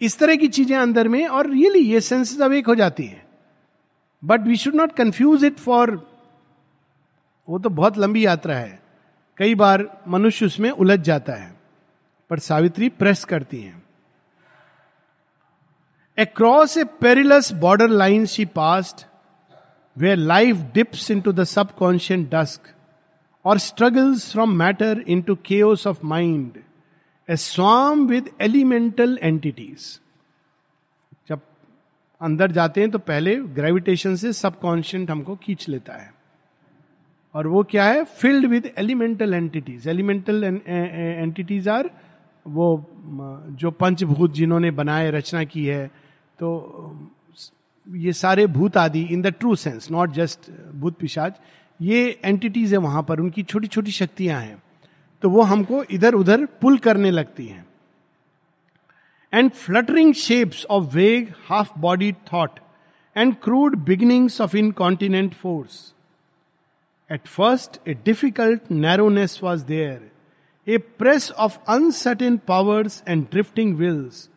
इस तरह की चीज़ें अंदर में और रियली ये सेंसेस अवेक हो जाती है। But we should not confuse it for वो तो बहुत लंबी यात्रा है। कई बार मनुष्य उसमें उलझ जाता है। पर सावित्री प्रेस करती हैं। Across a perilous border line she passed way life dips into the subconscious dusk और struggles from matter into case of mind a swarm with elemental entities जब अंदर जाते हैं तो पहले ग्रेविटेशन से सबकॉन्शियंट हमको खींच लेता है। और वो क्या है? Filled with elemental entities elemental entities are वो जो पंचभूत जिन्होंने बनाए, रचना की है तो ये सारे भूत आदि in the true sense not just भूत पिशाच, ये एंटिटीज है वहाँ पर, उनकी छोटी छोटी शक्तियाँ हैं। तो वो हमको इधर उधर पुल करने लगती हैं। And fluttering shapes of vague half body thought and crude beginnings of incontinent force at first a difficult narrowness was there a press of uncertain powers and drifting wills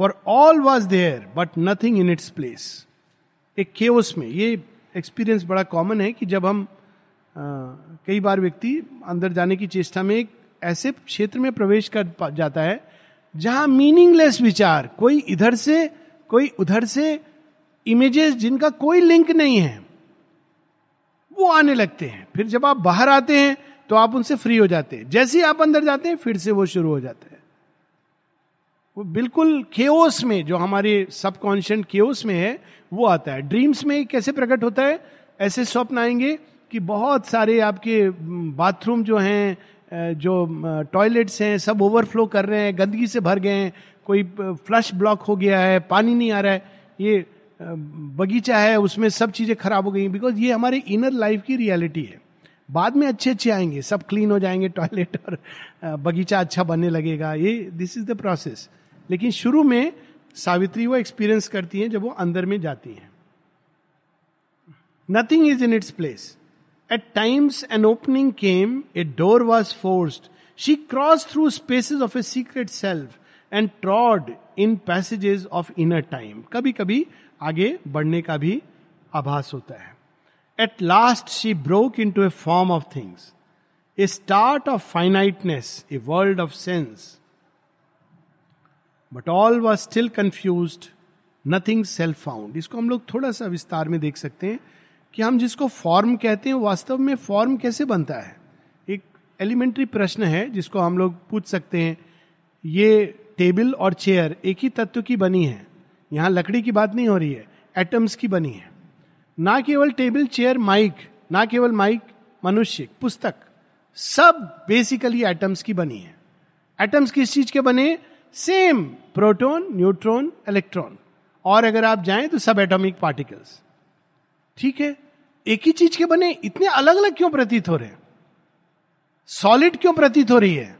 for all was there but nothing in its place एक केवस में। ये experience बड़ा common है कि जब हम आ, कई बार व्यक्ति अंदर जाने की चेष्टा में एक ऐसे क्षेत्र में प्रवेश कर जाता है जहाँ मीनिंगलेस विचार कोई इधर से कोई उधर से इमेजेस जिनका कोई लिंक नहीं है वो आने लगते हैं। फिर जब आप बाहर आते हैं तो आप उनसे फ्री हो जाते हैं। जैसे ही आप अंदर जाते हैं, फिर से वो शुरू हो जाता है। वो बिल्कुल केओस में, जो हमारे सबकॉन्शियस केओस में है, वो आता है। ड्रीम्स में कैसे प्रकट होता है? ऐसे स्वप्न आएँगे कि बहुत सारे आपके बाथरूम जो हैं जो टॉयलेट्स हैं, सब ओवरफ्लो कर रहे हैं, गंदगी से भर गए हैं। कोई फ्लश ब्लॉक हो गया है, पानी नहीं आ रहा है। ये बगीचा है, उसमें सब चीज़ें खराब हो गई बिकॉज़ ये हमारे इनर लाइफ की रियलिटी है। बाद में अच्छे अच्छे आएँगे। सब क्लीन हो जाएँगे टॉयलेट और बगीचा अच्छा बनने लगेगा। ये दिस इज़ द प्रोसेस लेकिन शुरू में सावित्री वो एक्सपीरियंस करती है जब वो अंदर में जाती है। Nothing is in its place at times an opening came a door was forced she cross through spaces of a secret self and trod in passages of inner time कभी कभी आगे बढ़ने का भी आभास होता है। At last she broke into a form of things a start of finiteness a world of sense but all was still confuse nothing self found इसको हम लोग थोड़ा सा विस्तार में देख सकते हैं कि हम जिसको फॉर्म कहते हैं वास्तव में फॉर्म कैसे बनता है। एक एलिमेंट्री प्रश्न है जिसको हम लोग पूछ सकते हैं। ये टेबल और चेयर एक ही तत्व की बनी है। यहाँ लकड़ी की बात नहीं हो रही है एटम्स की बनी है। ना केवल टेबल, चेयर, माइक, ना केवल माइक, मनुष्य, पुस्तक, सब बेसिकली एटम्स की बनी है। एटम्स किस चीज़ के बने? सेम प्रोटोन न्यूट्रॉन इलेक्ट्रॉन और अगर आप जाएँ तो सब एटॉमिक पार्टिकल्स ठीक है? एक ही चीज़ के बने, इतने अलग अलग क्यों प्रतीत हो रहे हैं? सॉलिड क्यों प्रतीत हो रही है?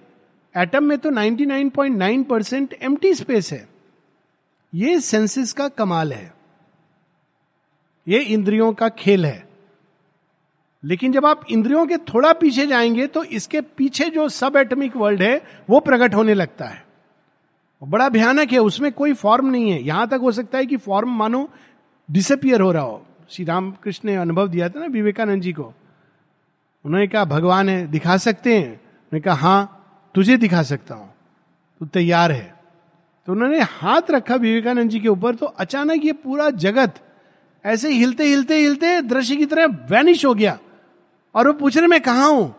एटम में तो 99.9 परसेंट एम स्पेस है। ये सेंसेस का कमाल है। ये इंद्रियों का खेल है। लेकिन जब आप इंद्रियों के थोड़ा पीछे जाएँगे तो इसके पीछे जो सब एटमिक वर्ल्ड है, वो प्रकट होने लगता है। बड़ा भयानक है, उसमें कोई फॉर्म नहीं है। यहाँ तक हो सकता है कि फॉर्म मानो डिसअपियर हो रहा हो। श्री रामकृष्ण ने अनुभव दिया था ना विवेकानंद जी को। उन्होंने कहा, भगवान है, दिखा सकते हैं। उन्होंने कहा हाँ तुझे दिखा सकता हूँ। तू तैयार है। तो उन्होंने हाथ रखा विवेकानंद जी के ऊपर तो अचानक ये पूरा जगत ऐसे हिलते हिलते हिलते दृश्य की तरह वैनिश हो गया। और वो पूछ रहे मैं कहा हूँ?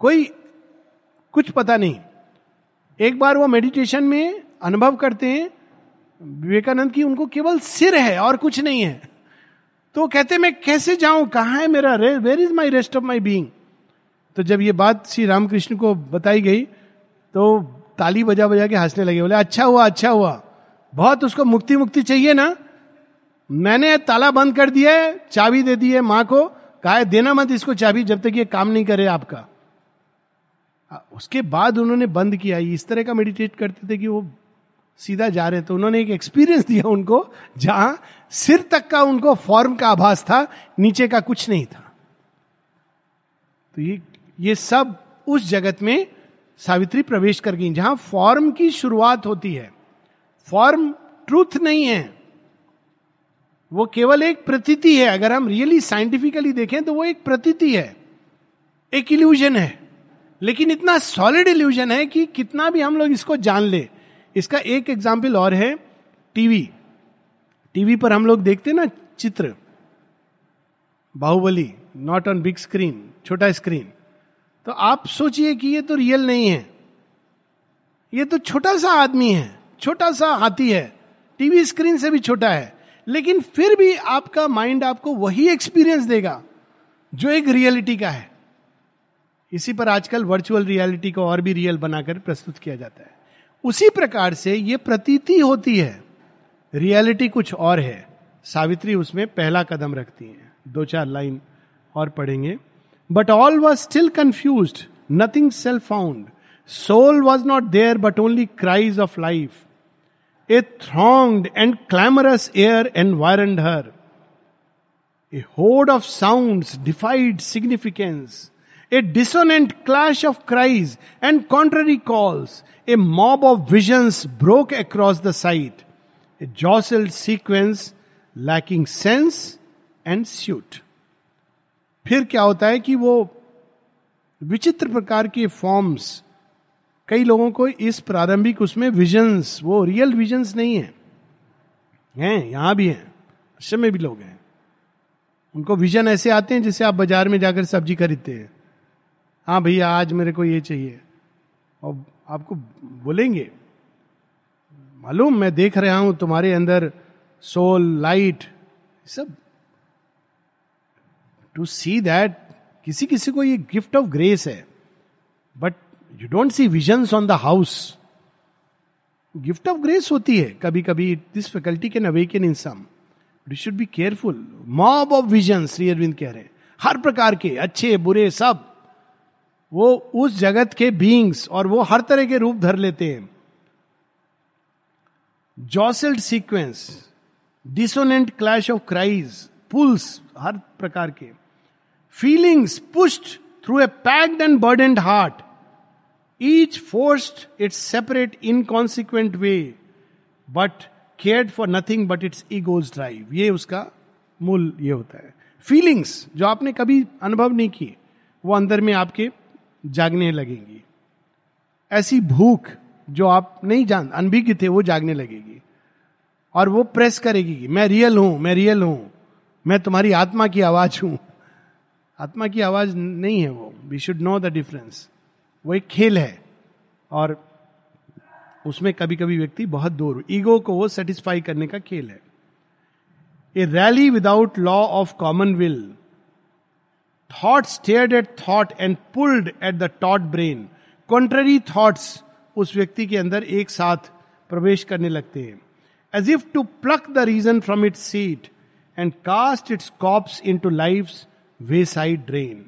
कोई कुछ पता नहीं। एक बार वो मेडिटेशन में अनुभव करते हैं, विवेकानंद की उनको केवल सिर है और कुछ नहीं है। तो कहते मैं कैसे जाऊँ? कहा है मेरा where is my rest of my being तो जब ये बात श्री रामकृष्ण को बताई गई तो ताली बजा बजा के हंसने लगे। बोले अच्छा हुआ अच्छा हुआ। बहुत उसको मुक्ति मुक्ति चाहिए ना? मैंने ताला बंद कर दिया है, चाबी दे दी है माँ को, कहा है, देना मत इसको चाबी जब तक ये काम नहीं करे आपका. उसके बाद उन्होंने बंद किया। इस तरह का मेडिटेट करते थे कि वो सीधा जा रहे तो उन्होंने एक एक्सपीरियंस दिया उनको, जहाँ सिर तक का उनको फॉर्म का आभास था, नीचे का कुछ नहीं था। तो ये ये सब उस जगत में सावित्री प्रवेश कर गई, जहाँ फॉर्म की शुरुआत होती है। फॉर्म ट्रूथ नहीं है। वो केवल एक प्रतीति है। अगर हम रियली साइंटिफिकली देखें तो वो एक प्रतीति है। एक इल्यूजन है। लेकिन इतना सॉलिड इल्यूजन है कि कितना भी हम लोग इसको जान ले। इसका एक एग्ज़ाम्पल और है टीवी टीवी पर हम लोग देखते ना चित्र। Baahubali not on big screen छोटा स्क्रीन तो आप सोचिए कि ये तो रियल नहीं है। ये तो छोटा सा आदमी है, छोटा सा हाथी है। टीवी स्क्रीन से भी छोटा है। लेकिन फिर भी आपका माइंड आपको वही एक्सपीरियंस देगा, जो एक रियलिटी का है। इसी पर आजकल वर्चुअल रियलिटी को और भी रियल बनाकर प्रस्तुत किया जाता है। उसी प्रकार से ये प्रतीति होती है। रियलिटी कुछ और है। सावित्री उसमें पहला कदम रखती है। दो चार लाइन और पढ़ेंगे। But all was still confuse nothing self found soul was not there but only cries of life a thronged and clamorous air environed her a horde of sound defied significance a dissonant clash of cries and contrary calls a mob of visions broke across the sight a jostle sequence lacking sense and suite फिर क्या होता है कि वो विचित्र प्रकार के forms कई लोगों को इस प्रारंभिक उसमें विजन्स वो रियल विजन्स नहीं है। हैं, यहाँ भी हैं, आश्रम में भी लोग हैं। उनको विजन ऐसे आते हैं जैसे आप बाज़ार में जाकर सब्ज़ी खरीदते हैं। हाँ भैया, आज मेरे को ये चाहिए। और आपको बोलेंगे, मालूम, मैं देख रहा हूँ तुम्हारे अंदर सोल लाइट सब। टू सी दैट किसी किसी को ये गिफ्ट ऑफ़ ग्रेस है। But you don't see visions on the house gift of grace होती है कभी कभी this faculty can awaken in some should be careful mob of vision Shri Aurobindo कह रहे हर प्रकार के, अच्छे, बुरे, सब। वो उस जगत के बींग्स और वो हर तरह के रूप धर लेते हैं। Jostled sequence dissonant clash of cries pulls हर प्रकार के। Feelings pushed through a packed and burdened heart each forced its separate inconsequent way but cared for nothing but its ego's drive ये उसका मूल ये होता है। फीलिंग्स जो आपने कभी अनुभव नहीं की वो अंदर में आपके जागने लगेंगी। ऐसी भूख जो आप नहीं जान अनभिज्ञ थे, वो जागने लगेगी। और वो प्रेस करेगी मैं रियल हूँ, मैं रियल हूँ, मैं तुम्हारी आत्मा की आवाज़ हूँ। आत्मा की आवाज़ नहीं है वो। We should know the difference वो एक खेल है। और उसमें कभी कभी व्यक्ति बहुत दूर, ईगो को वो सेटिस्फाई करने का खेल है। A rally without law of common will thought stared at thought and pulled at the taut brain contrary thoughts उस व्यक्ति के अंदर एक साथ प्रवेश करने लगते हैं। As if to pluck the reason from its seat and cast its corpse into life wayside drain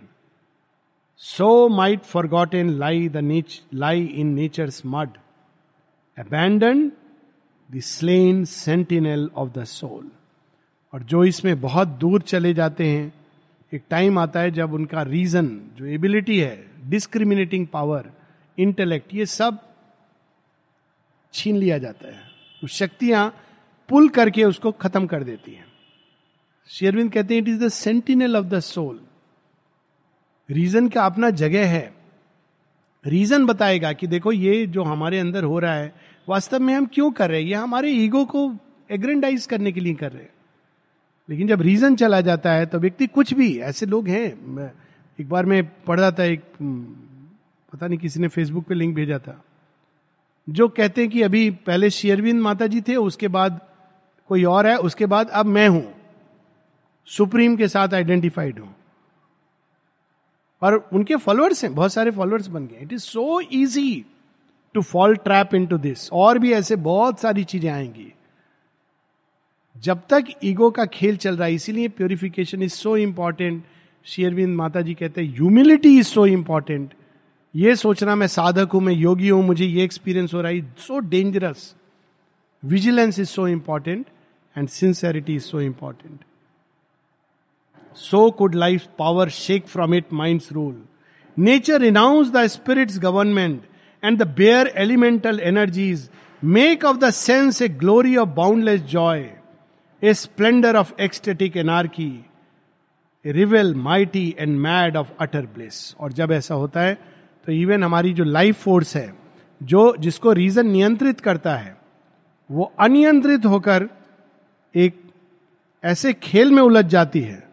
so might forgot in lie the lie in nature's mud abandon the slain sentinel of the soul और जो इसमें बहुत दूर चले जाते हैं, एक time आता है जब उनका रीजन जो एबिलिटी है डिस्क्रिमिनेटिंग पावर इंटेलेक्ट ये सब छीन लिया जाता है। उस शक्तियाँ पुल करके उसको खत्म कर देती हैं। शेरविंद कहते हैं it is the sentinel of the soul region का अपना जगह है? रीजन बताएगा कि देखो ये जो हमारे अंदर हो रहा है, वास्तव में हम क्यों कर रहे हैं? ये हमारे ईगो को एग्रेंडाइज करने के लिए कर रहे हैं। लेकिन जब रीजन चला जाता है तो व्यक्ति कुछ भी, ऐसे लोग हैं एक बार मैं पढ़ रहा था एक पता नहीं किसी ने फेसबुक पे लिंक भेजा था, जो कहते हैं कि अभी पहले शेयरविंद माता जी थे, उसके बाद कोई और है, उसके बाद अब मैं हूँ, सुप्रीम के साथ आइडेंटिफाइड हूँ। और उनके फॉलोअर्स हैं, बहुत सारे फॉलोअर्स बन गए। It is so easy to fall trap into this और भी ऐसे बहुत सारी चीज़ें आएँगी। जब तक ईगो का खेल चल रहा है, इसीलिए प्योरिफिकेशन इज़ सो इंपॉर्टेंट शेयरविंद माता जी कहते हैं ह्यूमिलिटी इज़ सो इंपॉर्टेंट ये सोचना मैं साधक हूँ, मैं योगी हूँ, मुझे ये एक्सपीरियंस हो रहा है। So dangerous vigilance is so important and sincerity is so important so could life power shake from it mind rule nature renounce the spirit's government and the bare elemental energies make of the sense a glory of boundless joy a splendour of ecstatic anarchy revel mighty and mad of utter bliss और जब ऐसा होता है तो even हमारी जो life force है, जो जिसको रीजन नियंत्रित करता है, वो अनियंत्रित होकर एक ऐसे खेल में उलझ जाती है।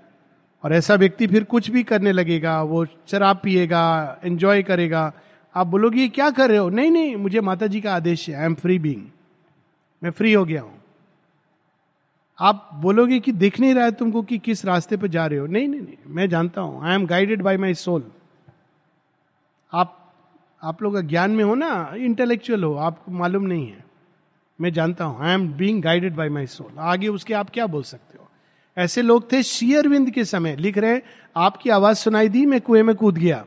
और ऐसा व्यक्ति फिर कुछ भी करने लगेगा, वो शराब पिएगा एंजॉय करेगा। आप बोलोगे क्या कर रहे हो? नहीं नहीं, मुझे माता जी का आदेश है आई एम फ्री बींग मैं फ्री हो गया हूँ. आप बोलोगे कि दिख नहीं रहा है तुमको कि किस रास्ते पर जा रहे हो? नहीं नहीं नहीं, मैं जानता हूँ I am guided by my soul आप आप लोग ज्ञान में हो ना इंटेलेक्चुअल हो, आपको मालूम नहीं है। मैं जानता हूँ I am being guided by my soul आगे उसके आप क्या बोल सकते हो? ऐसे लोग थे शेयरविंद के समय। लिख रहे, आपकी आवाज़ सुनाई दी, मैं कुएँ में कूद गया।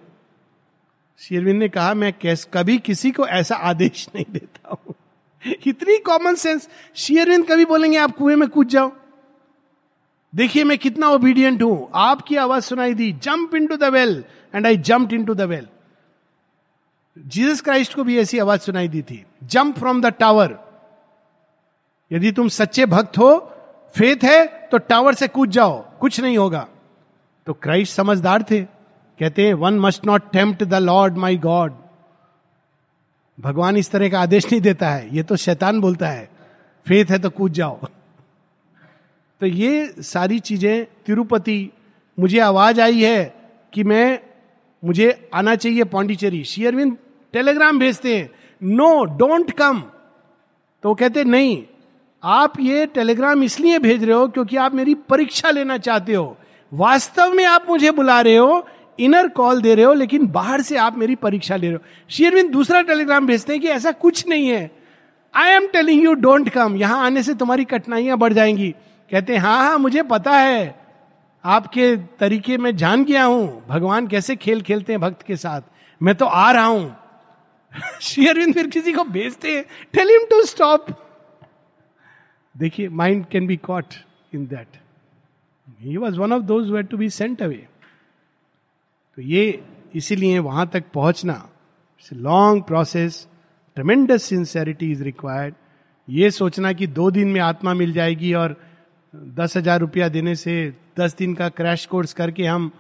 शेयरविंद ने कहा, मैं कैस, कभी किसी को ऐसा आदेश नहीं देता हूँ। इतनी कॉमन सेंस शेयरविंद कभी बोलेंगे, आप कुएँ में कूद जाओ। देखिए, मैं कितना ओबीडियंट हूँ। आपकी आवाज़ सुनाई दी jump into the well and I jump into the well Jesus Christ को भी ऐसी आवाज़ सुनाई दी थी। जंप फ्रॉम द टावर यदि तुम सच्चे भक्त हो फेथ है तो टावर से कूद जाओ, कुछ नहीं होगा। तो क्राइस्ट समझदार थे, कहते हैं one must not tempt the Lord my God भगवान इस तरह का आदेश नहीं देता है, ये तो शैतान बोलता है। फेथ है तो कूद जाओ। तो ये सारी चीज़ें, तिरुपति, मुझे आवाज़ आई है कि मैं, मुझे आना चाहिए पांडिचेरी। शेयरविंद टेलीग्राम भेजते हैं नो डोंट कम तो कहते, नहीं आप ये टेलीग्राम इसलिए भेज रहे हो क्योंकि आप मेरी परीक्षा लेना चाहते हो। वास्तव में आप मुझे बुला रहे हो इनर कॉल दे रहे हो, लेकिन बाहर से आप मेरी परीक्षा ले रहे हो। शेयरविंद दूसरा टेलीग्राम भेजते हैं कि ऐसा कुछ नहीं है। I am telling you don't come यहाँ आने से तुम्हारी कठिनाइयाँ बढ़ जाएँगी। कहते हैं हाँ हाँ मुझे पता है। आपके तरीके में जान गया हूँ। भगवान कैसे खेल खेलते हैं भक्त के साथ। मैं तो आ रहा हूँ। शेयरविंद फिर किसी को भेजते हैं। टेल हिम टू स्टॉप देखिए mind can be caught in that he was one of those to be sent away तो ये इसीलिए वहाँ तक पहुँचना long process tremendous sincerity is required ये सोचना कि दो दिन में आत्मा मिल जाएगी और दस हज़ार रुपया देने से दस दिन का क्रैश कोर्स करके हम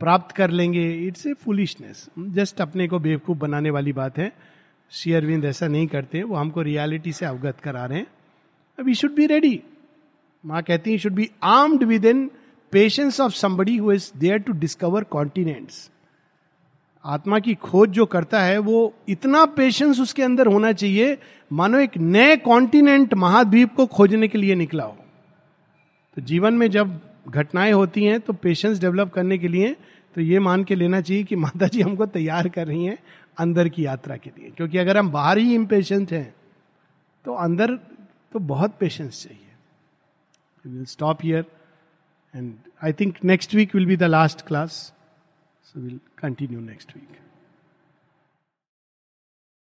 प्राप्त कर लेंगे इट्स ए फुलिशनेस जस्ट अपने को बेवकूफ़ बनाने वाली बात है। शेयरविंद ऐसा नहीं करते, वो हमको रियलिटी से अवगत करा रहे हैं। वी शुड बी रेडी माँ कहती है should be armed with in patience of somebody who is there to discover continents आत्मा की खोज जो करता है, वो इतना पेशेंस उसके अंदर होना चाहिए, मानो एक नए कॉन्टिनेंट महाद्वीप को खोजने के लिए निकला हो। तो जीवन में जब घटनाएँ होती हैं तो पेशेंस डेवलप करने के लिए तो ये मान के लेना चाहिए कि माता जी हमको तैयार कर रही हैं अंदर की यात्रा के लिए। क्योंकि अगर हम बाहर ही इम्पेशेंट हैं तो अंदर तो बहुत पेशेंस चाहिए। Will stop here and I think next week will be the last class so will continue next week